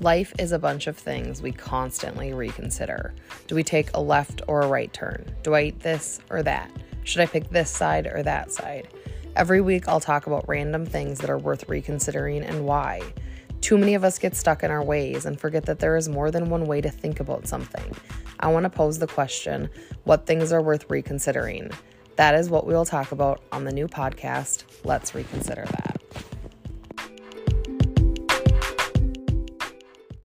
Life is a bunch of things we constantly reconsider. Do we take a left or a right turn? Do I eat this or that? Should I pick this side or that side? Every week, I'll talk about random things that are worth reconsidering and why. Too many of us get stuck in our ways and forget that there is more than one way to think about something. I want to pose the question what things are worth reconsidering? That is what we will talk about on the new podcast. Let's reconsider that.